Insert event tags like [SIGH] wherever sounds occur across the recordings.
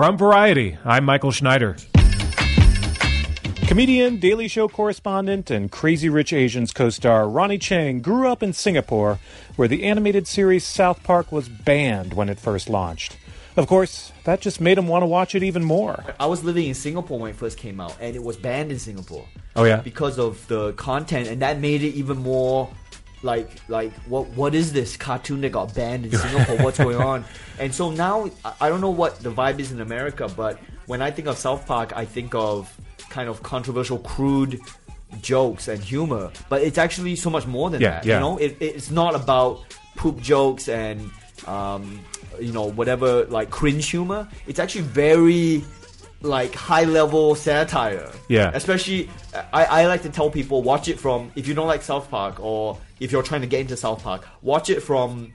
From Variety, I'm Michael Schneider. Comedian, Daily Show correspondent, and Crazy Rich Asians co star Ronny Chieng grew up in Singapore, where the animated series South Park was banned when it first launched. Of course, that just made him want to watch it even more. I was living in Singapore when it first came out, and it was banned in Singapore. Oh, yeah? because of the content, and that made it even more like like what what is this cartoon that got banned in [LAUGHS] Singapore? What's going on? And so now I- don't know what the vibe is in America, but when I think of South Park, I think of kind of controversial, crude jokes and humor. But it's actually so much more than Yeah, that. yeah. You know, it, it's not about poop jokes and um, you know whatever like cringe humor. It's actually very like high level satire. Yeah. Especially, I, I like to tell people watch it from if you don't like South Park or if you're trying to get into South Park, watch it from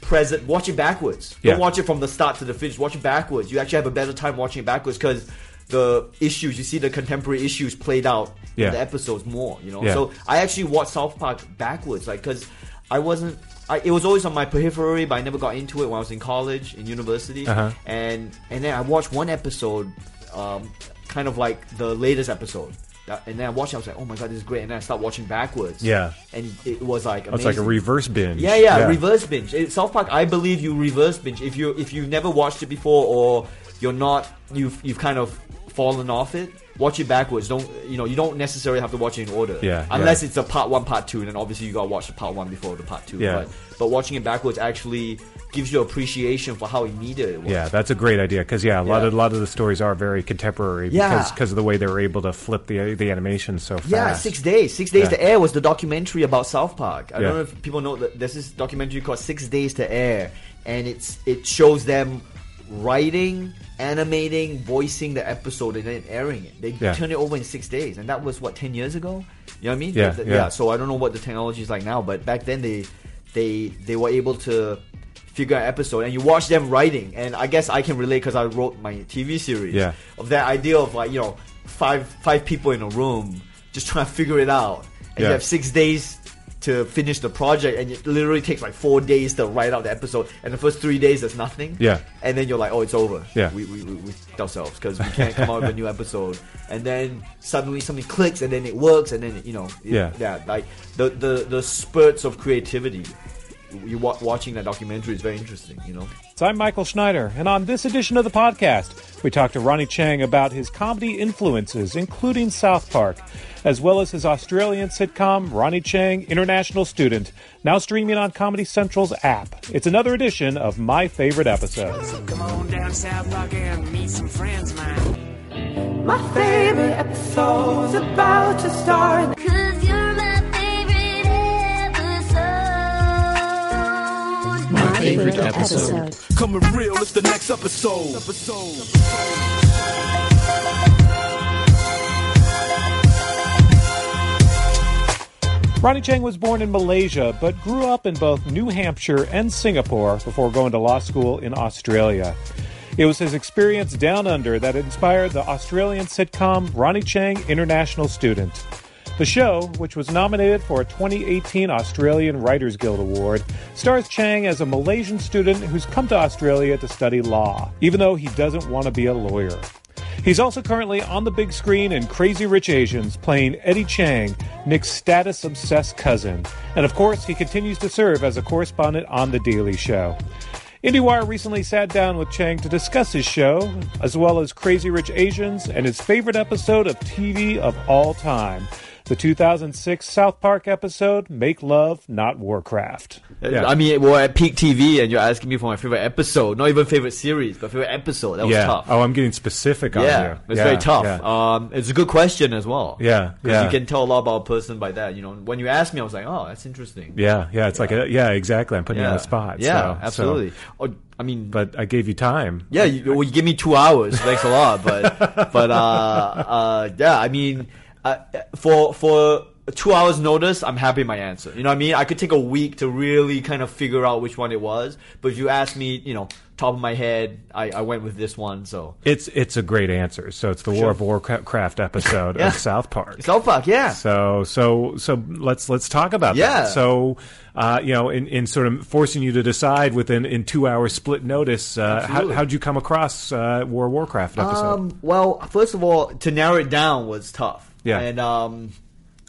present. Watch it backwards. Yeah. Don't watch it from the start to the finish. Watch it backwards. You actually have a better time watching it backwards because the issues you see the contemporary issues played out Yeah. in the episodes more. You know. Yeah. So I actually watched South Park backwards, like because I wasn't. I, it was always on my periphery, but I never got into it when I was in college, in university, Uh-huh. and and then I watched one episode, um, kind of like the latest episode, That- and then I watched. it, I was like, oh my god, this is great, and then I started watching backwards. Yeah. and it was like It's like a reverse binge. Yeah, yeah, reverse binge. It- South Park, I believe you reverse binge if you if you've never watched it before or you're not you've you've kind of fallen off it. Watch it backwards. Don't you know? You don't necessarily have to watch it in order. Yeah, Unless yeah. it's a part one, part two, and then obviously you gotta watch the part one before the part two. Yeah. But, but watching it backwards actually gives you appreciation for how immediate it was. Yeah, that's a great idea because yeah, a lot Yeah. of a lot of the stories are very contemporary Yeah. because because of the way they were able to flip the the animation so fast. Yeah, six days. Six days Yeah. to air was the documentary about South Park. I Yeah. don't know if people know that there's this documentary called Six Days to Air, and it's it shows them writing, animating, voicing the episode, and then airing it. They Yeah. turned it over in six days, and that was what ten years ago. You know what I mean? Yeah, Th- yeah. So I don't know what the technology is like now, but back then they they they were able to figure out episode and you watch them writing and i guess i can relate because i wrote my tv series Yeah. of that idea of like you know five five people in a room just trying to figure it out and Yeah. you have six days to finish the project and it literally takes like four days to write out the episode and the first three days there's nothing Yeah. and then you're like oh it's over Yeah. we, we, we, we ourselves because we can't come out with a new episode and then suddenly something clicks and then it works and then it, you know it- Yeah. yeah like the, the the spurts of creativity you wa- watching that documentary is very interesting you know So I'm Michael Schneider, and on this edition of the podcast, we talk to Ronny Chieng about his comedy influences, including South Park, as well as his Australian sitcom Ronny Chieng International Student, now streaming on Comedy Central's app. It's another edition of My Favorite Episode. Come on down South Park and meet some friends, man. My favorite episode's about to start. Episode. My favorite episode. Coming real, it's the next episode. episode. Ronny Chieng was born in Malaysia, but grew up in both New Hampshire and Singapore before going to law school in Australia. It was his experience down under that inspired the Australian sitcom Ronny Chieng International Student. The show, which was nominated for a 2018 Australian Writers Guild Award, stars Chieng as a Malaysian student who's come to Australia to study law, even though he doesn't want to be a lawyer. He's also currently on the big screen in Crazy Rich Asians, playing Eddie Cheng, Nick's status obsessed cousin. And of course, he continues to serve as a correspondent on The Daily Show. IndieWire recently sat down with Chieng to discuss his show, as well as Crazy Rich Asians and his favorite episode of TV of all time. The 2006 South Park episode, Make Love, Not Warcraft. Yeah. I mean, we're at peak TV, and you're asking me for my favorite episode. Not even favorite series, but favorite episode. That was yeah. tough. Oh, I'm getting specific on yeah, here. it's Yeah, very tough. yeah. Um, it's a good question as well. Yeah, 'Cause yeah. Because you can tell a lot about a person by that. You know, when you asked me, I was like, oh, that's interesting. Yeah, yeah, it's like a, yeah, exactly. I'm putting you on the spot. Yeah, so- so- absolutely. Or, I mean, but I gave you time. yeah, you, well, you give me two hours. Thanks a lot, but [LAUGHS] but uh, uh, yeah, I mean, uh, for for two hours notice, I'm happy my answer. You know what I mean? I could take a week to really kind of figure out which one it was. But if you ask me, you know, top of my head, I, I went with this one. So It's it's a great answer. So it's the War of Warcraft episode [LAUGHS] Yeah. of South Park. South Park, yeah. So so so let's let's talk about Yeah. that. So uh, you know, in, in sort of forcing you to decide within in two hours split notice, uh, how how'd you come across uh, War of Warcraft episode? Um, well, first of all, to narrow it down was tough. Yeah. And um,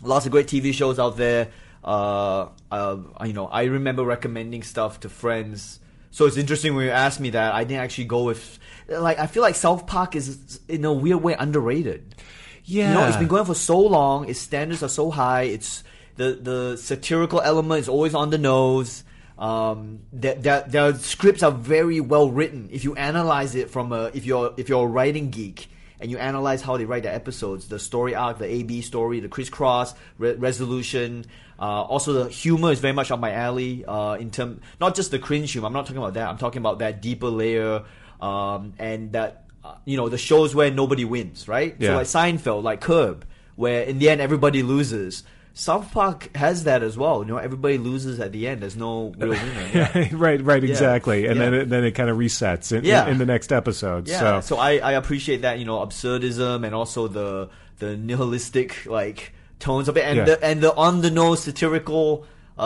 lots of great TV shows out there. Uh, uh, you know, I remember recommending stuff to friends. So it's interesting when you asked me that. I didn't actually go with. Like, I feel like South Park is in a weird way underrated. yeah, You know, it's been going for so long. Its standards are so high. It's the the satirical element is always on the nose. Um, that that their scripts are very well written. If you analyze it from a if you're if you're a writing geek and you analyze how they write their episodes, the story arc, the A B story, the crisscross re- resolution. Uh, also, the humor is very much on my alley. Uh, in term, not just the cringe humor. I'm not talking about that. I'm talking about that deeper layer. Um, and that uh, you know the shows where nobody wins, right? So Yeah. like Seinfeld, like Curb, where in the end everybody loses. South Park has that as well. You know, everybody loses at the end. There's no real winner. [LAUGHS] Yeah. right, right, exactly. And then it, then it kind of resets in, Yeah. in, in the next episode. Yeah, So so, I, I appreciate that you know absurdism and also the the nihilistic like tones of it and Yeah. the and the on the nose satirical uh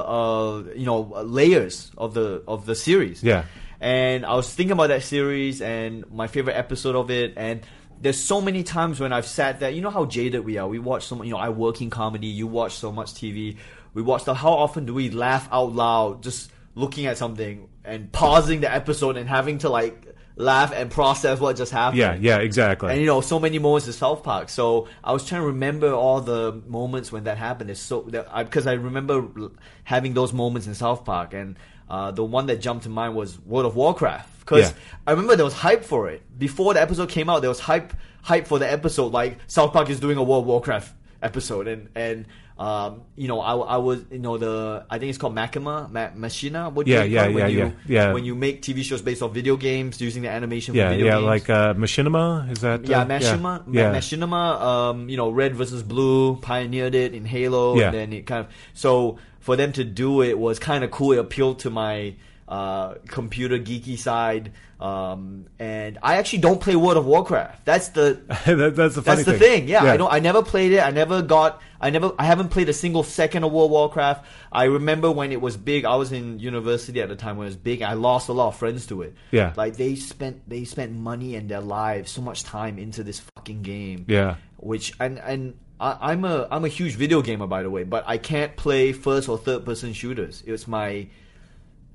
uh you know layers of the of the series. Yeah. And I was thinking about that series and my favorite episode of it and there's so many times when I've sat there, you know how jaded we are. We watch so much, you know, I work in comedy, you watch so much TV. We watch the how often do we laugh out loud just looking at something and pausing the episode and having to like laugh and process what just happened. yeah, yeah, exactly. And you know, so many moments in South Park. So I was trying to remember all the moments when that happened. It's so that I, because I remember having those moments in South Park, and uh, the one that jumped to mind was World of Warcraft. Because Yeah. I remember there was hype for it before the episode came out. There was hype hype for the episode. Like South Park is doing a World of Warcraft episode, and and um, you know, I, I was you know the I think it's called Makima Ma- Machina. What do Yeah, yeah, when yeah, you, yeah, yeah. When you make TV shows based off video games using the animation yeah, video yeah, games. like uh, Machinima. Is that Yeah, uh, Machinima. Yeah, Ma- Machinima. Um, you know, Red versus Blue pioneered it in Halo, Yeah. and then it kind of so for them to do it was kind of cool. It appealed to my uh, computer geeky side, um, and I actually don't play World of Warcraft. That's the [LAUGHS] that, that's the funny that's the thing. Yeah, yeah. I don't. I never played it. I never got. I never. I haven't played a single second of World of Warcraft. I remember when it was big. I was in university at the time when it was big. I lost a lot of friends to it. Yeah. like they spent they spent money and their lives, so much time into this fucking game. Yeah. which and and. I, I'm a I'm a huge video gamer by the way, but I can't play first or third person shooters. It's my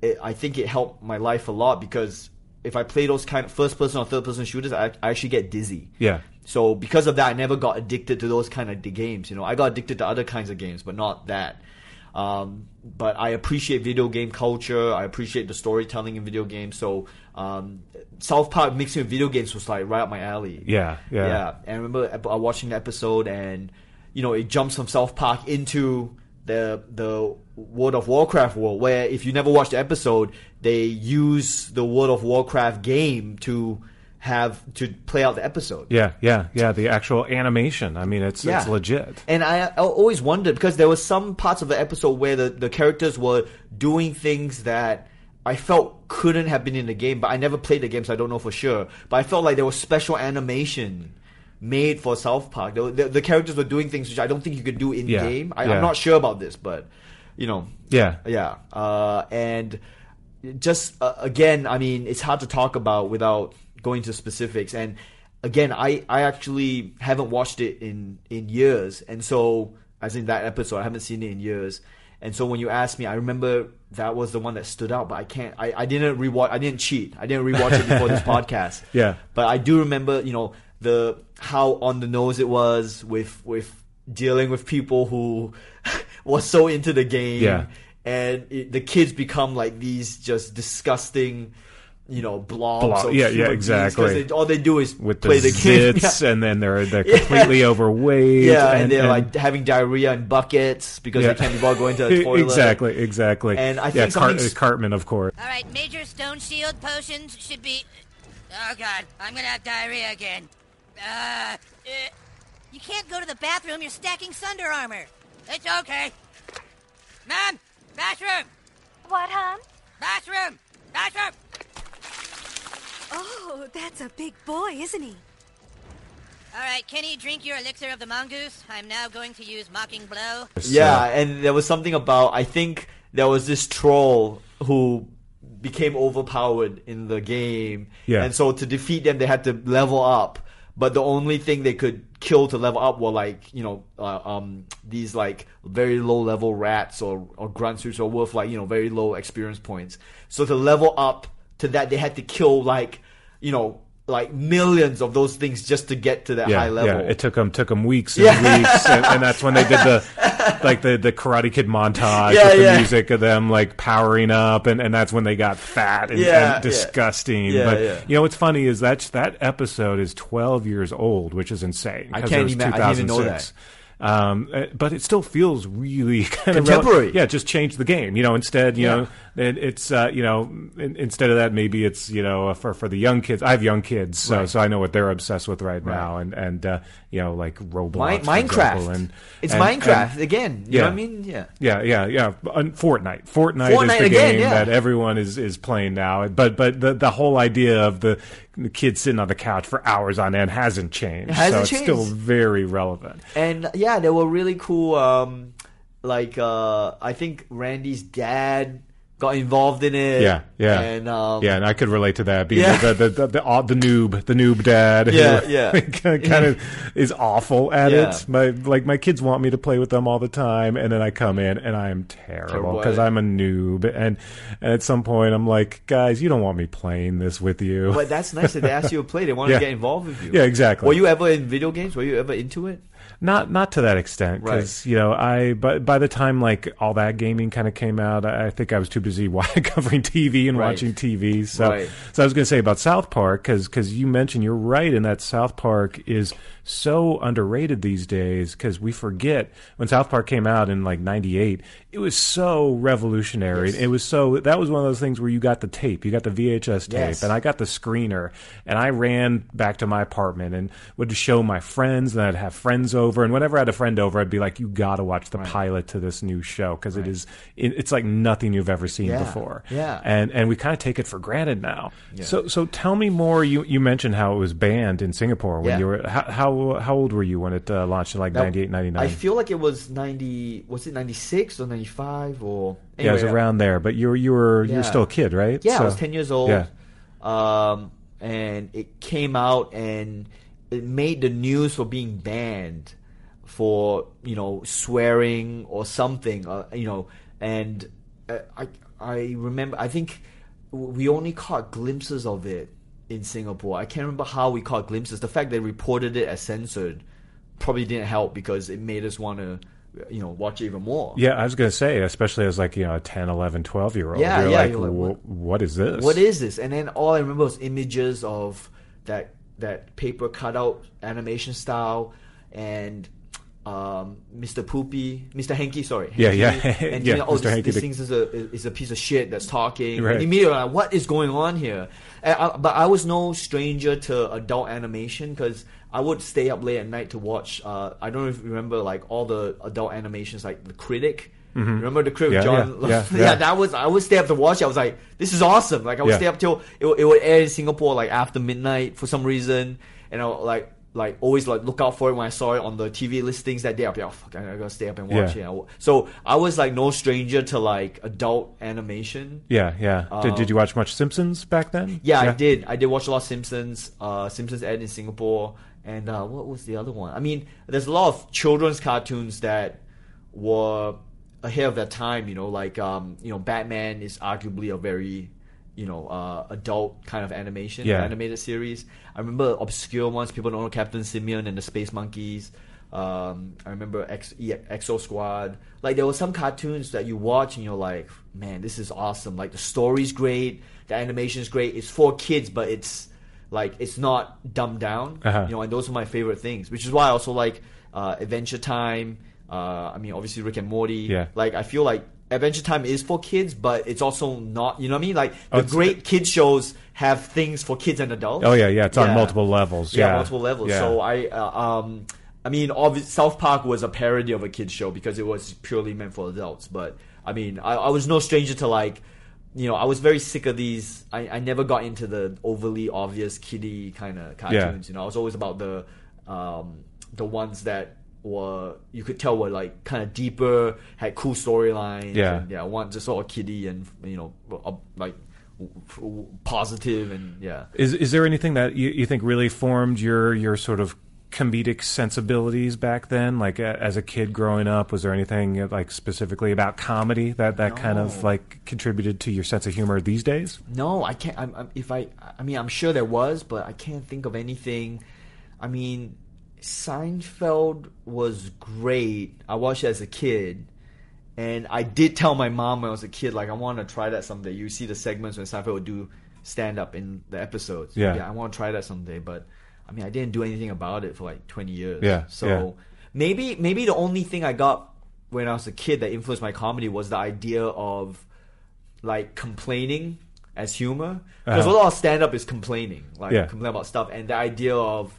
it, I think it helped my life a lot because if I play those kind of first person or third person shooters, I, I actually get dizzy. Yeah. So because of that, I never got addicted to those kind of d- games. You know, I got addicted to other kinds of games, but not that. Um, but I appreciate video game culture. I appreciate the storytelling in video games. So um, South Park mixing with video games was like right up my alley. Yeah, yeah. yeah. And I remember uh, watching the episode, and you know, it jumps from South Park into the the World of Warcraft world, where if you never watched the episode, they use the World of Warcraft game to have to play out the episode. Yeah, yeah, yeah. The actual animation. I mean, it's it's legit. And I, I always wondered because there were some parts of the episode where the, the characters were doing things that I felt couldn't have been in the game, but I never played the game, so I don't know for sure. But I felt like there was special animation made for South Park. The, the, the characters were doing things which I don't think you could do in Yeah, game. I, yeah. I'm not sure about this, but you know, Yeah, yeah. Uh, and just uh, again, I mean, it's hard to talk about without going to specifics. And again, I, I actually haven't watched it in, in years. And so, as in that episode, I haven't seen it in years. And so when you asked me, I remember that was the one that stood out, but I can't, I, I didn't rewatch, I didn't cheat. I didn't rewatch it before this [LAUGHS] podcast. Yeah. But I do remember, you know, the, how on the nose it was with, with dealing with people who [LAUGHS] was so into the game Yeah. and it, the kids become like these just disgusting, you know, blobs. Blob- of yeah, yeah, human beings 'cause exactly. they- all they do is with play the game. zits, [LAUGHS] and then they're they're [LAUGHS] Yeah. completely overweight. Yeah, and, they're like having diarrhea in buckets because Yeah. they can't be bothered going to the [LAUGHS] toilet. exactly, exactly. And I yeah, think Car- something's- Cartman, of course. All right, major stone shield potions should be. Oh God, I'm gonna have diarrhea again. Uh, uh, you can't go to the bathroom. You're stacking Sunder armor. It's okay. Mom, bathroom, What, hon? bathroom, bathroom. Oh, that's a big boy, isn't he? All right, Kenny, drink your elixir of the mongoose. I'm now going to use mocking blow. Yeah, and there was something about I think there was this troll who became overpowered in the game. Yeah. And so to defeat them they had to level up. But the only thing they could kill to level up were like, you know, uh, um these like very low level rats or, or grunts which are worth like, you know, very low experience points. So to level up to that they had to kill like, you know, like millions of those things just to get to that yeah, high level. Yeah, it took them took them weeks and Yeah. weeks, and, and that's when they did the [LAUGHS] like the the Karate Kid montage Yeah, with the music of them like powering up, and, and that's when they got fat and, and disgusting. But you know what's funny is that that episode is twelve years old, which is insane. I can't ima- I didn't even know 2006. Um, uh, but it still feels really [LAUGHS] kind of Contemporary. yeah, just change the game. You know, instead, you Yeah. know, it, it's uh, you know, in, instead of that, maybe it's you know for for the young kids. I have young kids, so Right. so I know what they're obsessed with right, now, and and uh, you know like Roblox, Mi- Minecraft. and it's and- Minecraft and- again. You yeah. know what I mean? Yeah. yeah, yeah, yeah. And Fortnite. Fortnite, Fortnite is the again, game yeah. that everyone is, is playing now. But but the the whole idea of the, the kids sitting on the couch for hours on end hasn't changed. It hasn't so it's changed. still very relevant. And yeah, there were really cool. Um, like uh, I think Randy's dad got involved in it. Yeah, yeah, And um, yeah, and I could relate to that. Being Yeah. the, the, the, the, the, the noob, the noob dad. who Yeah, yeah. [LAUGHS] kind of is awful at Yeah. it. My like my kids want me to play with them all the time, and then I come in and I am terrible because. I'm a noob. And, and at some point, I'm like, guys, you don't want me playing this with you. But that's nice that they asked you to play. They want to [LAUGHS] get involved with you. Yeah, exactly. Were you ever in video games? Were you ever into it? Not not to that extent because you know I but by the time like all that gaming kind of came out, I, I think I was too busy [LAUGHS] covering TV and Right. watching TV. So Right. so I was going to say about South Park because because you mentioned you're right in that South Park is so underrated these days because we forget when South Park came out in like '98, it was so revolutionary. Yes. It was so that was one of those things where you got the tape, you got the VHS tape, Yes. and I got the screener, and I ran back to my apartment and would show my friends, and I'd have friends over, and whenever I had a friend over, I'd be like, "You got to watch the pilot to this new show because it is it, it's like nothing you've ever seen Yeah. before." Yeah. and and we kind of take it for granted now. So so tell me more. You you mentioned how it was banned in Singapore when Yeah. you were how how, how old were you when it uh, launched in like That- 98, 99? I feel like it was ninety. Was it ninety six or ninety five or? yeah, it was around there, but you were you were you Yeah. were still a kid, right? Yeah, I was 10 years old. Yeah. Um, and it came out and it made the news for being banned for, you know, swearing or something, uh, you know, and uh, I, I remember, I think we only caught glimpses of it in Singapore. I can't remember how we caught glimpses. The fact they reported it as censored probably didn't help because it made us want to, you know, watch it even more. Yeah, I was going to say, especially as like, you know, a 10, 11, 12 year old. Yeah, you're yeah, like, you're like, what- what is this? What is this? And then all I remember was images of that that paper cutout animation style and um, Mr. Poopy, Mr. Hanky, sorry. Yeah, yeah. [LAUGHS] And Yeah, oh, Mr. this, this the- thing is a is a piece of shit that's talking. Right. And immediately, like, what is going on here? I, but I was no stranger to adult animation because I would stay up late at night to watch. Uh, I don't know if you remember like all the adult animations, like The Critic. Remember the Critic, Mm-hmm. Yeah, John? yeah, [LAUGHS] yeah, yeah, that was. I would stay up to watch. it. I was like, this is awesome. Like I would stay up till it, would- it would air in Singapore like after midnight for some reason, and I like like always like look out for it when I saw it on the TV listings that day. I'd be like, oh fuck, I gotta stay up and watch Yeah. it. So I was like no stranger to like adult animation. Yeah, yeah. did, did you watch much Simpsons back then? Um, Yeah, I did. I did watch a lot of Simpsons. Uh, Simpsons aired in Singapore, and uh, what was the other one? I mean, there's a lot of children's cartoons that were ahead of their time. You know, like um, you know, Batman is arguably a very you know uh, adult kind of animation Yeah. animated series. I remember obscure ones. People don't know Captain Simian and the Space Monkeys. Um, I remember X, E- Exo Squad. Like there were some cartoons that you watch and you're like, man, this is awesome. Like the story's great, the animation's great. It's for kids, but it's like it's not dumbed down. Uh-huh. You know, and those are my favorite things. Which is why I also like uh, Adventure Time. Uh, I mean, obviously Rick and Morty. Yeah. Like I feel like Adventure Time is for kids, but it's also not. You know what I mean? Like Oh, the it's- great kids shows have things for kids and adults. Oh, yeah, yeah. It's on multiple levels. Yeah. multiple levels. Yeah. So I uh, um I mean, obvi- South Park was a parody of a kids show because it was purely meant for adults. But I mean, I, I was no stranger to like, you know, I was very sick of these. I, I never got into the overly obvious kiddie kind of cartoons. You know, I was always about the um, the ones that were you could tell were like kind of deeper, had cool storylines. Yeah. and, yeah, one just sort of kiddie and you know, like positive and yeah. Is is there anything that you, you think really formed your your sort of comedic sensibilities back then? Like a, as a kid growing up, was there anything like specifically about comedy that that kind of like contributed to your sense of humor these days? No, I can't. I'm, I'm, if I, I mean, I'm sure there was, but I can't think of anything. I mean, Seinfeld was great. I watched it as a kid, and I did tell my mom when I was a kid, like, I want to try that someday. You see the segments when Seinfeld would do stand up in the episodes. Yeah. I want to try that someday, but I mean, I didn't do anything about it for like 20 years. Yeah, So yeah. maybe, maybe the only thing I got when I was a kid that influenced my comedy was the idea of like complaining as humor because Uh-huh. a lot of stand up is complaining like Yeah. complain about stuff and the idea of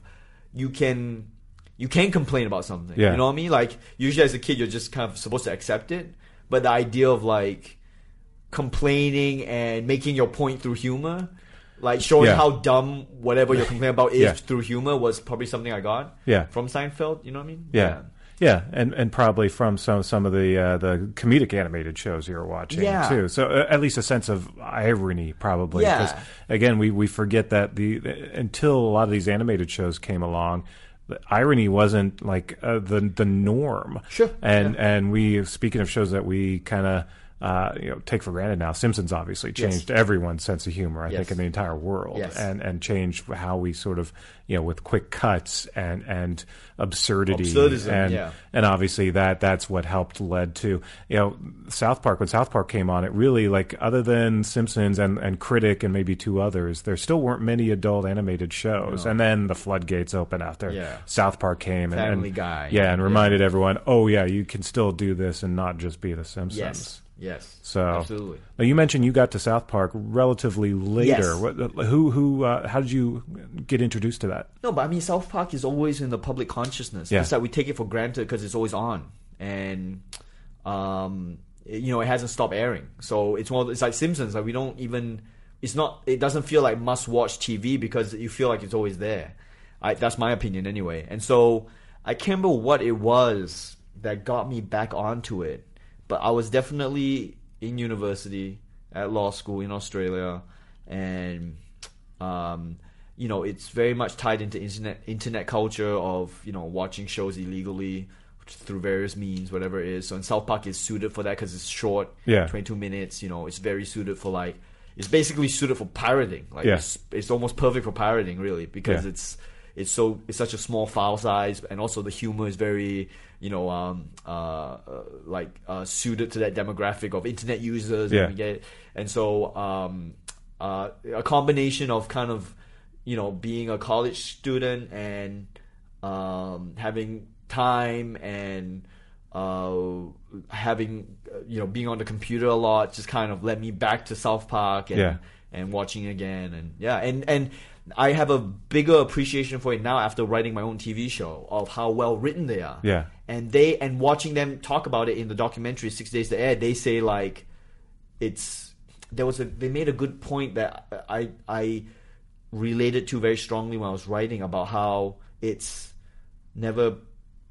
you can you can complain about something Yeah. you know what i mean like usually as a kid you're just kind of supposed to accept it but the idea of like complaining and making your point through humor like showing Yeah. how dumb whatever you're [LAUGHS] complaining about is Yeah. through humor was probably something i got Yeah. from seinfeld you know what i mean Yeah. Yeah, and and probably from some some of the uh, the comedic animated shows you were watching Yeah. too. So uh, at least a sense of irony, probably. Yeah. 'Cause, again, we we forget that the, until a lot of these animated shows came along, irony wasn't like uh, the the norm. Sure. And and we speaking of shows that we kind of. Uh, you know, take for granted now. Simpsons obviously changed everyone's sense of humor. I Yes. think in the entire world, Yes. and and changed how we sort of, you know, with quick cuts and and absurdity, Absurdism, and yeah. and obviously that that's what helped led to you know South Park when South Park came on it really like other than Simpsons and and Critic and maybe two others there still weren't many adult animated shows and then the floodgates opened after Yeah. South Park came and, Family and Guy. yeah and Yeah. reminded everyone oh yeah you can still do this and not just be the Simpsons yes yes so absolutely now you mentioned you got to South Park relatively later Yes. what who who uh, how did you get introduced to that No, but I mean, South Park is always in the public consciousness. Yeah. It's like we take it for granted because it's always on, and um, it- you know, it hasn't stopped airing. So it's one. Of, it's like Simpsons. Like we don't even. It's not. It doesn't feel like must-watch TV because you feel like it's always there. I, that's my opinion anyway. And so I can't remember what it was that got me back onto it, but I was definitely in university at law school in Australia, and um, you know, it's very much tied into internet internet culture of you know watching shows illegally through various means, whatever it is. So, in South Park is suited for that because it's short, Yeah. twenty two minutes. You know, it's very suited for like it's basically suited for pirating. Like Yeah. it's, it's almost perfect for pirating, really, because Yeah. it's it's so it's such a small file size, and also the humor is very you know um uh, uh like uh suited to that demographic of internet users. Yeah. And get and so um uh a combination of kind of you know being a college student and um having time and uh having uh, you know being on the computer a lot just kind of led me back to South Park and Yeah. And watching again and yeah and and I have a bigger appreciation for it now after writing my own TV show of how well written they are. Yeah. And they and watching them talk about it in the documentary Six Days to Air, they say like it's there was a they made a good point that I I related to very strongly when I was writing about how it's never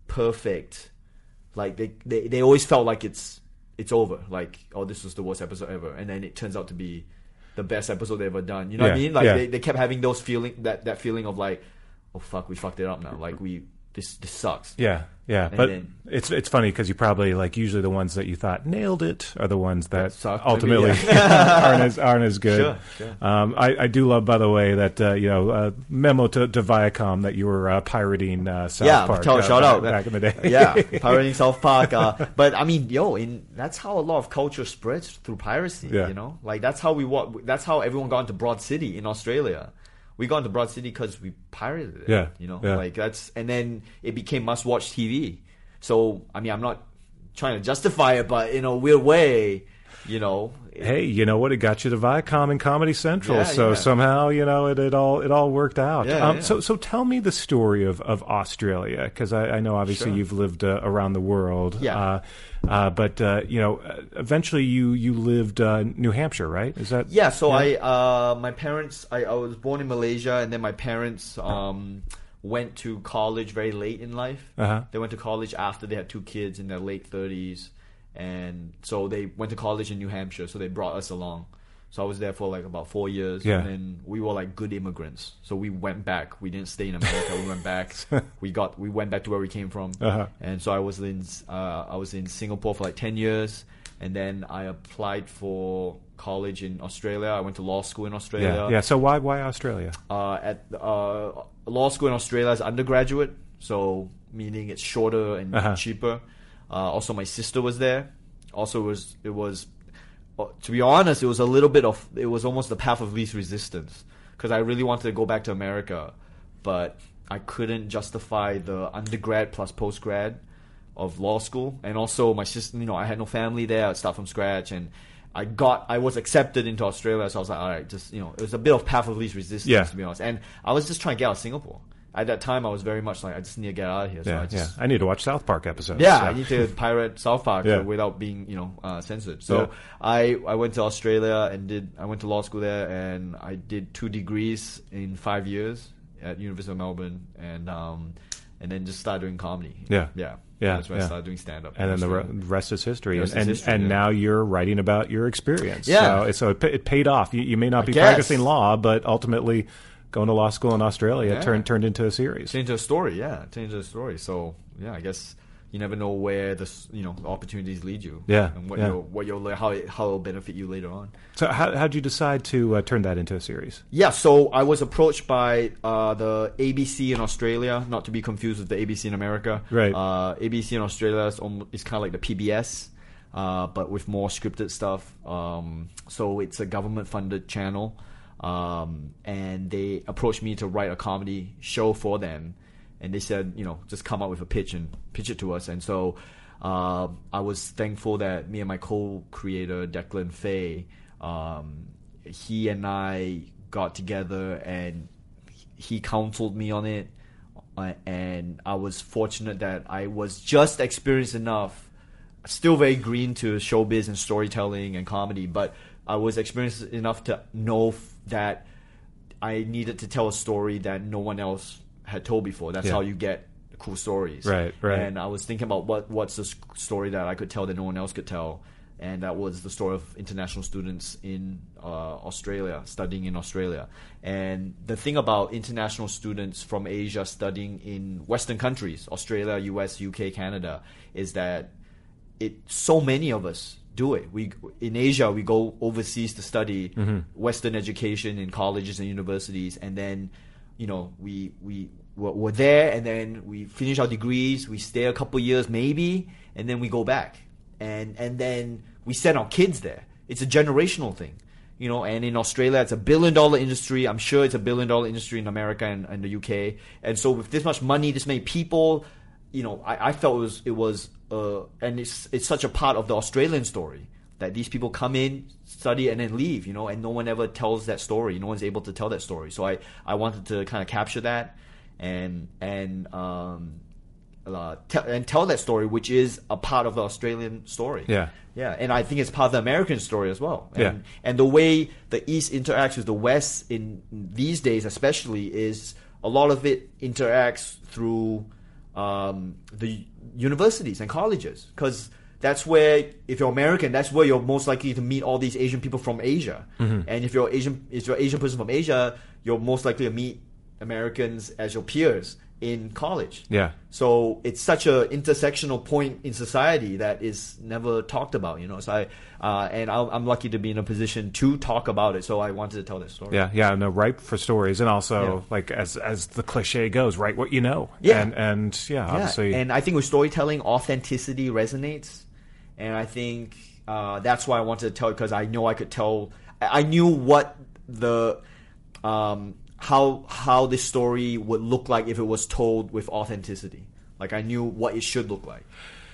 perfect. Like they, they, they always felt like it's it's over. Like oh this was the worst episode ever, and then it turns out to be the best episode they ever done. You know what I mean? Like yeah. they, they kept having those feeling that that feeling of like oh fuck we fucked it up now. Like we this this sucks. Yeah, yeah, And but then- it's it's funny because you probably like usually the ones that you thought nailed it are the ones that, That suck, maybe, ultimately yeah. [LAUGHS] aren't as aren't as good. Sure, sure. Um, I, I do love, by the way, that uh, you know uh, memo to, to Viacom that you were uh, pirating uh, South yeah, Park. tell, uh, shout back, out back in the day. yeah, [LAUGHS] pirating South Park. Uh, but I mean, yo, in that's how a lot of culture spreads through piracy. Yeah. You know, like that's how we That's how everyone got into Broad City in Australia. We got into Broad City because we pirated it. Yeah, you know, yeah. like that's and then it became must-watch TV. So I mean, I'm not trying to justify it, but in a weird way, you know. Hey, you know what? It got you to Viacom and Comedy Central, Yeah, so yeah. somehow you know it, it all it all worked out. Yeah, um. So so tell me the story of, of Australia because I, I know obviously Sure. you've lived uh, around the world. Yeah. Uh, uh, but uh, you know, eventually you you lived uh, New Hampshire, right? Is that Yeah, so I uh my parents I, I was born in Malaysia and then my parents um went to college very late in life. Uh-huh. They went to college after they had two kids in their late 30s and so they went to college in New Hampshire so they brought us along. So I was there for like about 4 years Yeah. and then we were like good immigrants. So we went back. We didn't stay in America. we went back. [LAUGHS] we got we went back to where we came from. Uh-huh. And so I was in uh, I was in Singapore for like ten years, and then I applied for college in Australia. I went to law school in Australia. yeah yeah? So why why Australia? Uh, at uh, law school in Australia is undergraduate, so meaning it's shorter and Uh-huh. cheaper. Uh, also, my sister was there. Also, it was it was uh, to be honest, it was a little bit of it was almost the path of least resistance because I really wanted to go back to America, but I couldn't justify the undergrad plus postgrad of law school, and also my sister. You know, I had no family there. I'd start from scratch, and I got I was accepted into Australia, so I was like, all right, just you know, it was a bit of path of least resistance Yeah. to be honest. And I was just trying to get out of Singapore. At that time, I was very much like, I just need to get out of here. So yeah I just, yeah. I need to watch South Park episodes. yeah, so. I need to [LAUGHS] pirate South Park Yeah. without being, you know, uh, censored. So Yeah. I I went to Australia and did I went to law school there and I did two degrees in five years at University of Melbourne and um and then just started doing comedy. Yeah. yeah, Yeah, That's when yeah. I started doing stand up. and then the re- rest is history. Rest and is history, and yeah. now you're writing about your experience. Yeah. So, it- so it, it paid off. You, you may not I be guess. practicing law, but ultimately going to law school in Australia Yeah. turned turned into a series. Change the story, yeah, change the story. So yeah, I guess you never know where the you know opportunities lead you. Yeah, and what yeah. you'll what you'll how it, how it'll benefit you later on. So how how'd you decide to uh, turn that into a series? Yeah, so I was approached by uh, the ABC in Australia, not to be confused with the ABC in America. Right. Uh, ABC in Australia is, is kind of like the PBS, uh, but with more scripted stuff. Um, so it's a government-funded channel, um, and they approached me to write a comedy show for them, and they said, you know, just come up with a pitch and pitch it to us. And so uh, I was thankful that me and my co-creator Declan Fay, um, he and I got together and he counseled me on it, uh, and I was fortunate that I was just experienced enough, still very green to showbiz and storytelling and comedy, but I was experienced enough to know that I needed to tell a story that no one else had told before. That's Yeah. how you get cool stories. Right, right. And I was thinking about what what's the story that I could tell that no one else could tell, and that was the story of international students in uh, Australia studying in Australia. And the thing about international students from Asia studying in Western countries, Australia, U.S., U.K., Canada, is that it so many of us do it. We in Asia we go overseas to study mm-hmm. Western education in colleges and universities, and then you know we we we're, we're there, and then we finish our degrees. We stay a couple years maybe, and then we go back, and and then we send our kids there. It's a generational thing. You know, and in Australia, it's a billion dollar industry. I'm sure it's a billion dollar industry in America and, and the UK. And so, with this much money, this many people, you know, I, I felt it was it was uh, and it's it's such a part of the Australian story that these people come in, study, and then leave. You know, and no one ever tells that story. No one's able to tell that story. So I I wanted to kind of capture that and and um uh, tell and tell that story, which is a part of the Australian story. Yeah. Yeah, and I think it's part of the American story as well. And, Yeah. and the way the East interacts with the West in these days, especially, is a lot of it interacts through um, the universities and colleges because that's where, if you're American, that's where you're most likely to meet all these Asian people from Asia. Mm-hmm. And if you're Asian, if you're Asian person from Asia, you're most likely to meet Americans as your peers in college. Yeah. So it's such a intersectional point in society that is never talked about, you know. So I, uh, and I'm, I'm lucky to be in a position to talk about it. So I wanted to tell that story. Yeah, yeah, no, ripe for stories, and also Yeah. like as as the cliche goes, write what you know. Yeah. and and yeah, Yeah, obviously, and I think with storytelling, authenticity resonates, and I think uh, that's why I wanted to tell it because I know I could tell. I I knew what the um, how how this story would look like if it was told with authenticity. Like I knew what it should look like.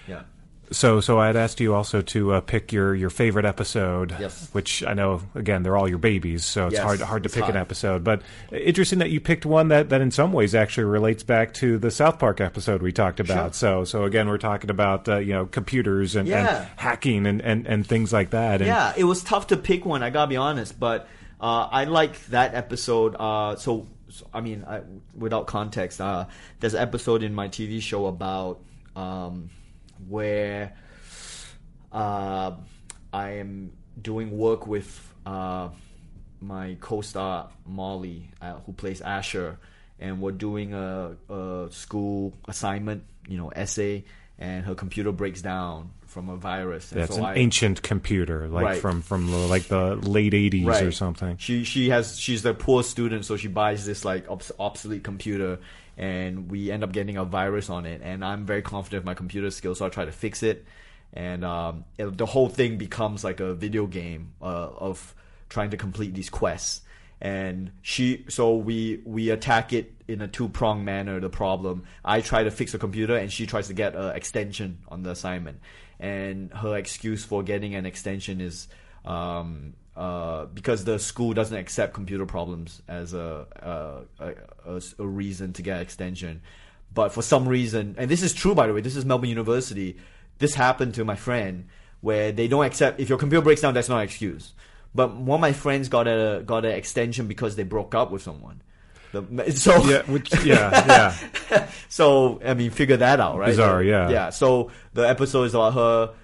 Yeah. So, so I had asked you also to uh, pick your, your favorite episode. Yes. Which I know, again, they're all your babies, so it's Yes, hard hard to it's pick an episode. But interesting that you picked one that, that in some ways actually relates back to the South Park episode we talked about. So, so again, we're talking about uh, you know computers and, and hacking and, and, and things like that. And Yeah, it was tough to pick one. I gotta be honest, but uh, I like that episode. Uh, so, so, I mean, I, without context, uh, there's an episode in my TV show about um, where uh, I am doing work with uh, my co-star Molly, uh, who plays Asher, and we're doing a, a school assignment, you know, essay, and her computer breaks down from a virus. And That's so an I- ancient computer, like Right. from from the, like the late '80s or something. She she has she's a poor student, so she buys this like obs- obsolete computer, and we end up getting a virus on it. And I'm very confident of my computer skills, so I try to fix it. And um, it- the whole thing becomes like a video game uh, of trying to complete these quests. And she, so we we attack it in a two prong manner. The problem, I try to fix the computer, and she tries to get an extension on the assignment. And her excuse for getting an extension is um, uh, because the school doesn't accept computer problems as a, a, a, a, a reason to get an extension. But for some reason, and this is true by the way, this is Melbourne University. This happened to my friend where they don't accept if your computer breaks down, that's not an excuse. But one of my friends got a got an extension because they broke up with someone. The, [LAUGHS] so Yeah, which yeah, yeah. [LAUGHS] so I mean, figure that out, right? Bizarre, yeah. Yeah. So the episode is about her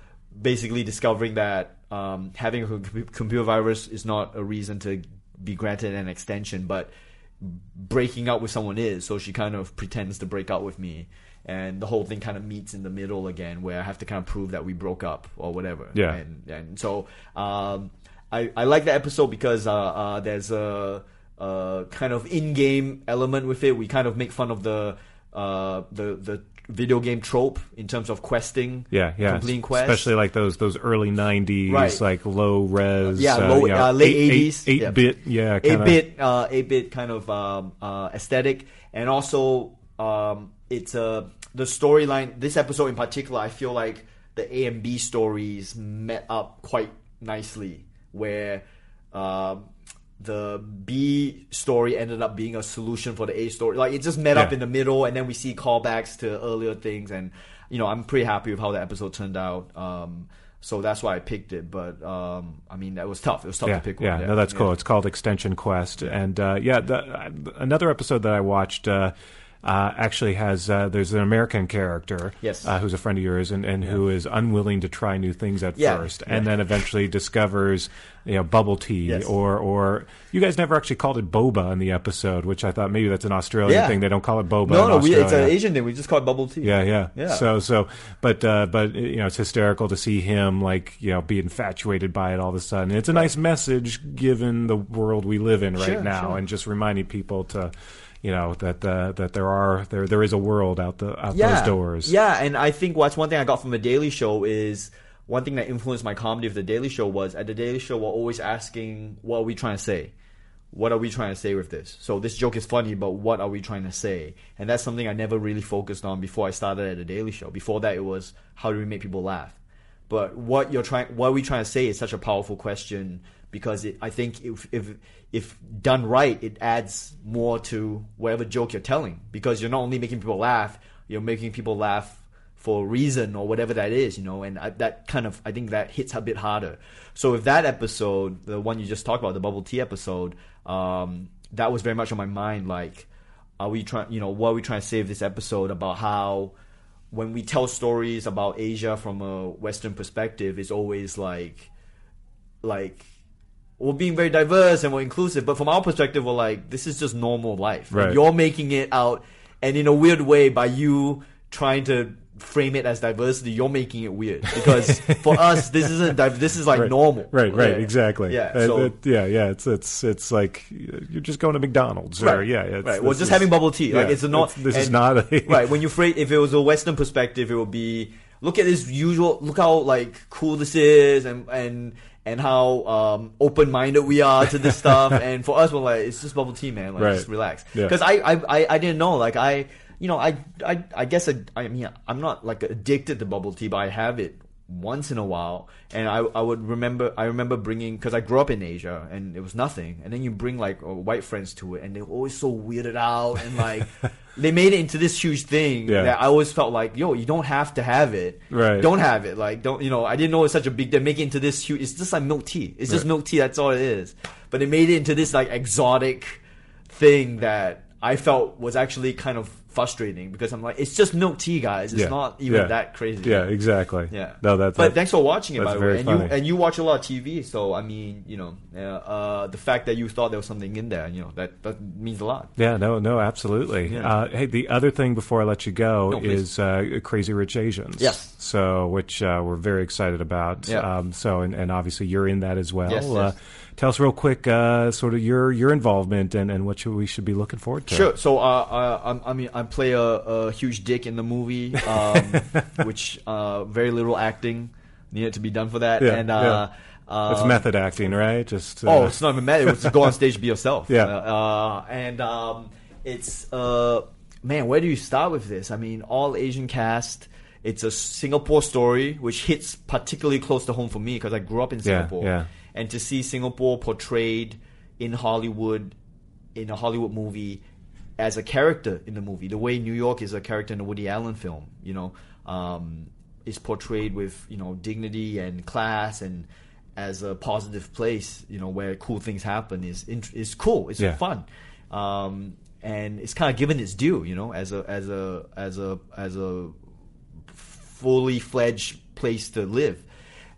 basically discovering that um, having a computer virus is not a reason to be granted an extension, but breaking up with someone is. So she kind of pretends to break up with me. And the whole thing kind of meets in the middle again, where I have to kind of prove that we broke up or whatever. Yeah. And and so um, I I like the episode because uh, uh, there's a, a kind of in-game element with it. We kind of make fun of the uh, the the video game trope in terms of questing. Yeah, yeah. completing quests. Especially like those those early '90s, Right. like low res, yeah, uh, low, know, uh, late eight- eight- 80s. eight yeah. bit, yeah, kinda, eight bit, uh, eight bit kind of um, uh, aesthetic, and also um, it's uh, the storyline. This episode in particular, I feel like the A and B stories met up quite nicely, where um, the B story ended up being a solution for the A story. Like it just met up in the middle, and then we see callbacks to earlier things, and you know I'm pretty happy with how the episode turned out. Um, so that's why I picked it. But um, I mean, that was tough. It was tough yeah, to pick yeah, one. no, that's cool. It's called Extension Quest, and uh, yeah, the, another episode that I watched. Uh, uh, actually has uh, there's an American character Yes. uh, who's a friend of yours and, and who is unwilling to try new things at Yeah, first and yeah. then eventually discovers you know bubble tea Yes. or or you guys never actually called it boba in the episode which I thought maybe that's an Australian Yeah. thing they don't call it boba No, no, we, it's an Asian thing. We just call it bubble tea. Yeah, yeah, Yeah. So, so, but, uh, but you know, it's hysterical to see him like you know be infatuated by it all of a sudden. It's a nice message given the world we live in right Sure, now, sure. and just reminding people to, you know, that uh, that there are there there is a world out the out yeah, those doors. Yeah, and I think what's one thing I got from the Daily Show is one thing that influenced my comedy of the Daily Show was at the Daily Show we're always asking what are we trying to say. What are we trying to say with this? So this joke is funny, but what are we trying to say? And that's something I never really focused on before I started at the Daily Show. Before that, it was how do we make people laugh? But what you're trying, what are we trying to say is such a powerful question because it, I think if, if if done right, it adds more to whatever joke you're telling because you're not only making people laugh, you're making people laugh for a reason or whatever that is, you know, and I, that kind of I think that hits a bit harder. So with that episode, the one you just talked about, the bubble tea episode, um, that was very much on my mind. Like, are we trying, you know, what are we trying to save this episode about how when we tell stories about Asia from a Western perspective, it's always like, like we're being very diverse and we're inclusive, but from our perspective, we're like, this is just normal life. And Right. you're making it out, and in a weird way, by you trying to frame it as diversity, you're making it weird because [LAUGHS] for us, this isn't. Div- this is like Right. normal. Right, right, Yeah. exactly. Yeah. Uh, So, it- yeah, yeah. It's it's it's like you're just going to McDonald's, or Right. yeah, it's, right. Well, just is- having bubble tea. Like it's a not. it's- This is not a [LAUGHS] right. When you phrase, if it was a Western perspective, it would be look at this usual. Look how like cool this is, and and and how um, open minded we are to this stuff. [LAUGHS] and for us, we're like, it's just bubble tea, man. Like Right. just relax. Because I, I I I didn't know. Like I. you know, I, I, I guess I, I mean, I'm not like addicted to bubble tea, but I have it once in a while. And I, I would remember, I remember bringing, cause I grew up in Asia and it was nothing. And then you bring like uh, white friends to it and they're always so weirded out and like, [LAUGHS] they made it into this huge thing Yeah. that I always felt like, yo, you don't have to have it. Right. Don't have it. Like, don't, you know, I didn't know it's such a big, they make it into this huge, it's just like milk tea. It's just Right. milk tea. That's all it is. But they made it into this like exotic thing that I felt was actually kind of frustrating because I'm like, it's just milk tea, guys. It's Yeah. not even Yeah. that crazy. Yeah, exactly. Yeah. No, that's But thanks for watching it, by the way. And funny. you and you watch a lot of TV, so I mean, you know, uh, uh, the fact that you thought there was something in there, you know, that that means a lot. Yeah, no, no, absolutely. Yeah. Uh, hey, the other thing before I let you go No, is uh, Crazy Rich Asians. Yes. So, which uh, we're very excited about. Yeah. Um, so, and, and obviously you're in that as well. Yes, Uh, yes. Tell us real quick, uh, sort of your your involvement and, and what should, we should be looking forward to. Sure. So, uh, uh, I'm- I mean, I play a, a huge dick in the movie, um, [LAUGHS] which uh, very little acting needed to be done for that, Yeah, and uh, It's uh, method acting, right? Just uh, Oh, it's not even mad. It was to go on stage, be yourself. [LAUGHS] Yeah. Uh, and um, it's uh, man, where do you start with this? I mean, all Asian cast. It's a Singapore story, which hits particularly close to home for me because I grew up in Yeah, Singapore. yeah. And to see Singapore portrayed in Hollywood, in a Hollywood movie, as a character in the movie, the way New York is a character in a Woody Allen film, you know, um, is portrayed with you know dignity and class and as a positive place, you know, where cool things happen is is cool. It's Yeah. fun, um, and it's kind of given its due, you know, as a as a as a as a fully fledged place to live,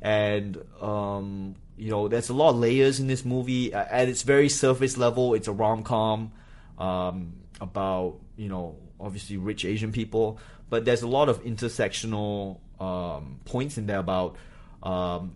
and um, you know, there's a lot of layers in this movie. At its very surface level, it's a rom com um, about you know obviously rich Asian people, but there's a lot of intersectional um, points in there about um,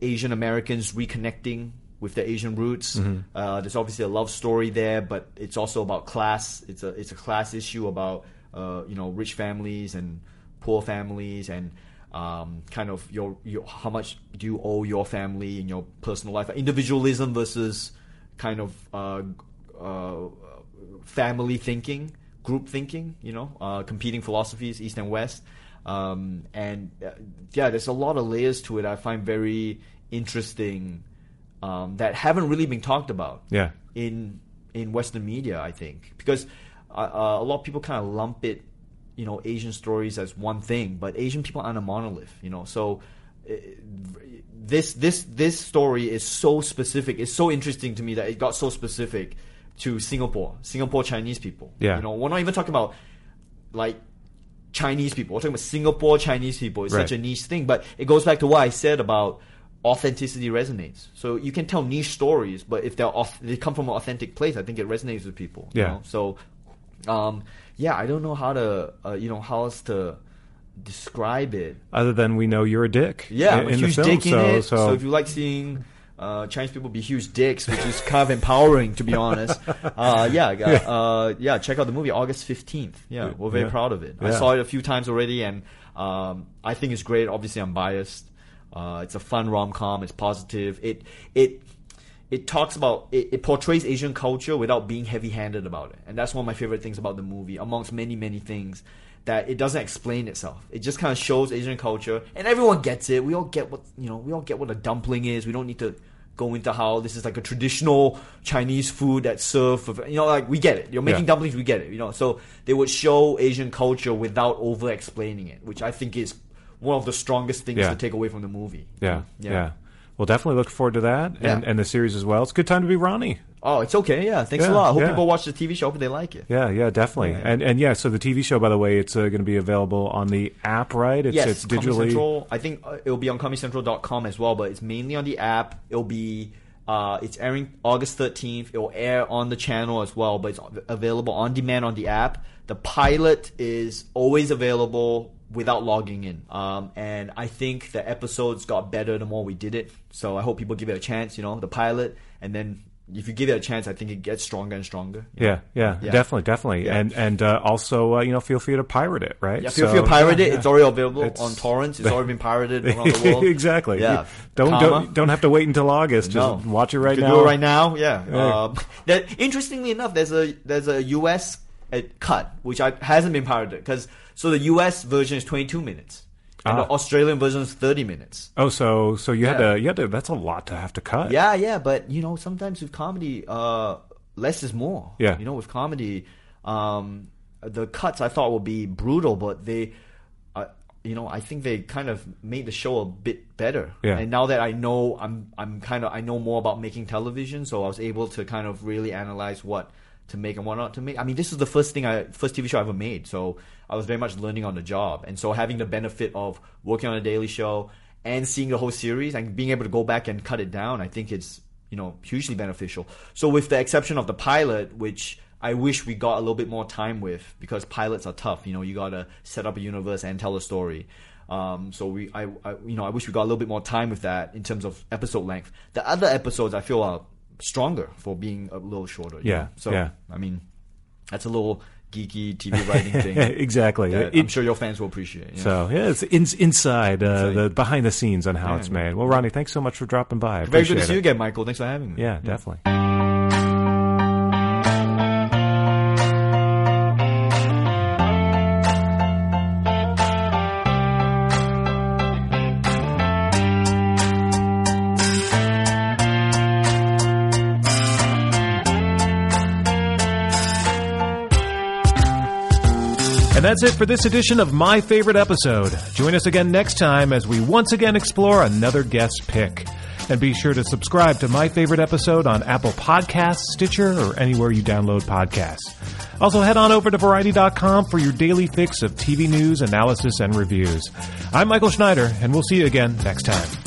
Asian Americans reconnecting with their Asian roots. Uh, there's obviously a love story there, but it's also about class. It's a it's a class issue about uh, you know rich families and poor families and um, kind of your, your how much do you owe your family in your personal life. Individualism versus kind of uh, uh, family thinking, group thinking. You know, uh, competing philosophies, East and West. Um, and uh, yeah, there's a lot of layers to it. I find very interesting um, that haven't really been talked about Yeah. in in Western media. I think because uh, uh, a lot of people kind of lump it, you know, Asian stories as one thing, but Asian people aren't a monolith. You know, so. uh, This this this story is so specific. It's so interesting to me that it got so specific to Singapore, Singapore Chinese people. Yeah. you know, we're not even talking about like Chinese people. We're talking about Singapore Chinese people. It's such a niche thing, but it goes back to what I said about authenticity resonates. So you can tell niche stories, but if they're off, they come from an authentic place, I think it resonates with people. you Yeah. know? So, um, yeah, I don't know how to, uh, you know, how else to describe it. Other than we know you're a dick. Yeah, in, a in huge film, dick in so, it. So, So, if you like seeing uh, Chinese people be huge dicks, which is kind of empowering, to be honest. [LAUGHS] Uh, yeah, yeah, uh, yeah. Check out the movie August fifteenth. Yeah, we're very Yeah. proud of it. I saw it a few times already, and um, I think it's great. Obviously, I'm biased. Uh, it's a fun rom com. It's positive. It it it talks about it, it portrays Asian culture without being heavy handed about it, and that's one of my favorite things about the movie, amongst many many things. That it doesn't explain itself. It just kind of shows Asian culture, and everyone gets it. We all get what you know. We all get what a dumpling is. We don't need to go into how this is like a traditional Chinese food that's served. For, you know, like we get it. You're making Yeah. dumplings. We get it. You know, so they would show Asian culture without over explaining it, which I think is one of the strongest things Yeah. to take away from the movie. yeah, yeah, Yeah. Well, definitely look forward to that and, Yeah. and the series as well. It's a good time to be Ronny. Oh, it's okay. Yeah, thanks Yeah, a lot. I hope yeah. people watch the TV show. Hope they like it. Yeah, yeah, definitely. Yeah. And and yeah, so the TV show, by the way, it's uh, going to be available on the app, right? It's, yes, it's digitally. Central. I think uh, it'll be on ComedyCentral.com as well, but it's mainly on the app. It'll be uh, it's airing August 13th. It'll air on the channel as well, but it's available on demand on the app. The pilot is always available without logging in. Um, and I think the episodes got better the more we did it. So I hope people give it a chance, you know, the pilot. And then if you give it a chance, I think it gets stronger and stronger. Yeah, yeah, Yeah. definitely, definitely, Yeah. and and uh, also uh, you know feel free to pirate it, right? Yeah, feel So- free to pirate yeah, it. It's already available It's- on torrents. It's already been pirated [LAUGHS] around the world. exactly. Yeah. Don't don't don't have to wait until August. Just No. watch it right now. Do it right now. Yeah. Yeah. Um, [LAUGHS] that, interestingly enough, there's a there's a U.S. uh, cut, which I, hasn't been pirated. Because so the U.S. version is 22 minutes, and Ah. the Australian version is 30 minutes. Oh, so so you had to you had to. That's a lot to have to cut. Yeah, yeah, but you know, sometimes with comedy, uh, less is more. Yeah. you know, with comedy, um, the cuts I thought would be brutal, but they, uh, you know, I think they kind of made the show a bit better. Yeah. And now that I know, I'm I'm kind of I know more about making television, so I was able to kind of really analyze what to make and what not to make. I mean, this is the first thing I first TV show I ever made, so I was very much learning on the job, and so having the benefit of working on a daily show and seeing the whole series and being able to go back and cut it down, I think it's you know hugely beneficial. So with the exception of the pilot, which I wish we got a little bit more time with because pilots are tough. You know, you gotta set up a universe and tell a story. Um, so we, I, I, you know, I wish we got a little bit more time with that in terms of episode length. The other episodes I feel are stronger for being a little shorter. Yeah, know? So yeah. I mean, that's a little geeky TV writing thing. [LAUGHS] exactly. It- I'm sure your fans will appreciate. yeah. So yeah, it's in, inside uh, Inside. the behind the scenes on how Yeah. it's made. Well, Ronny, thanks so much for dropping by. I very good to see you again, Michael. Thanks for having me. Yeah, definitely. That's it for this edition of My Favorite Episode. Join us again next time as we once again explore another guest pick. And be sure to subscribe to My Favorite Episode on Apple Podcasts, Stitcher, or anywhere you download podcasts. Also, head on over to Variety.com for your daily fix of TV news, analysis, and reviews. I'm Michael Schneider, and we'll see you again next time.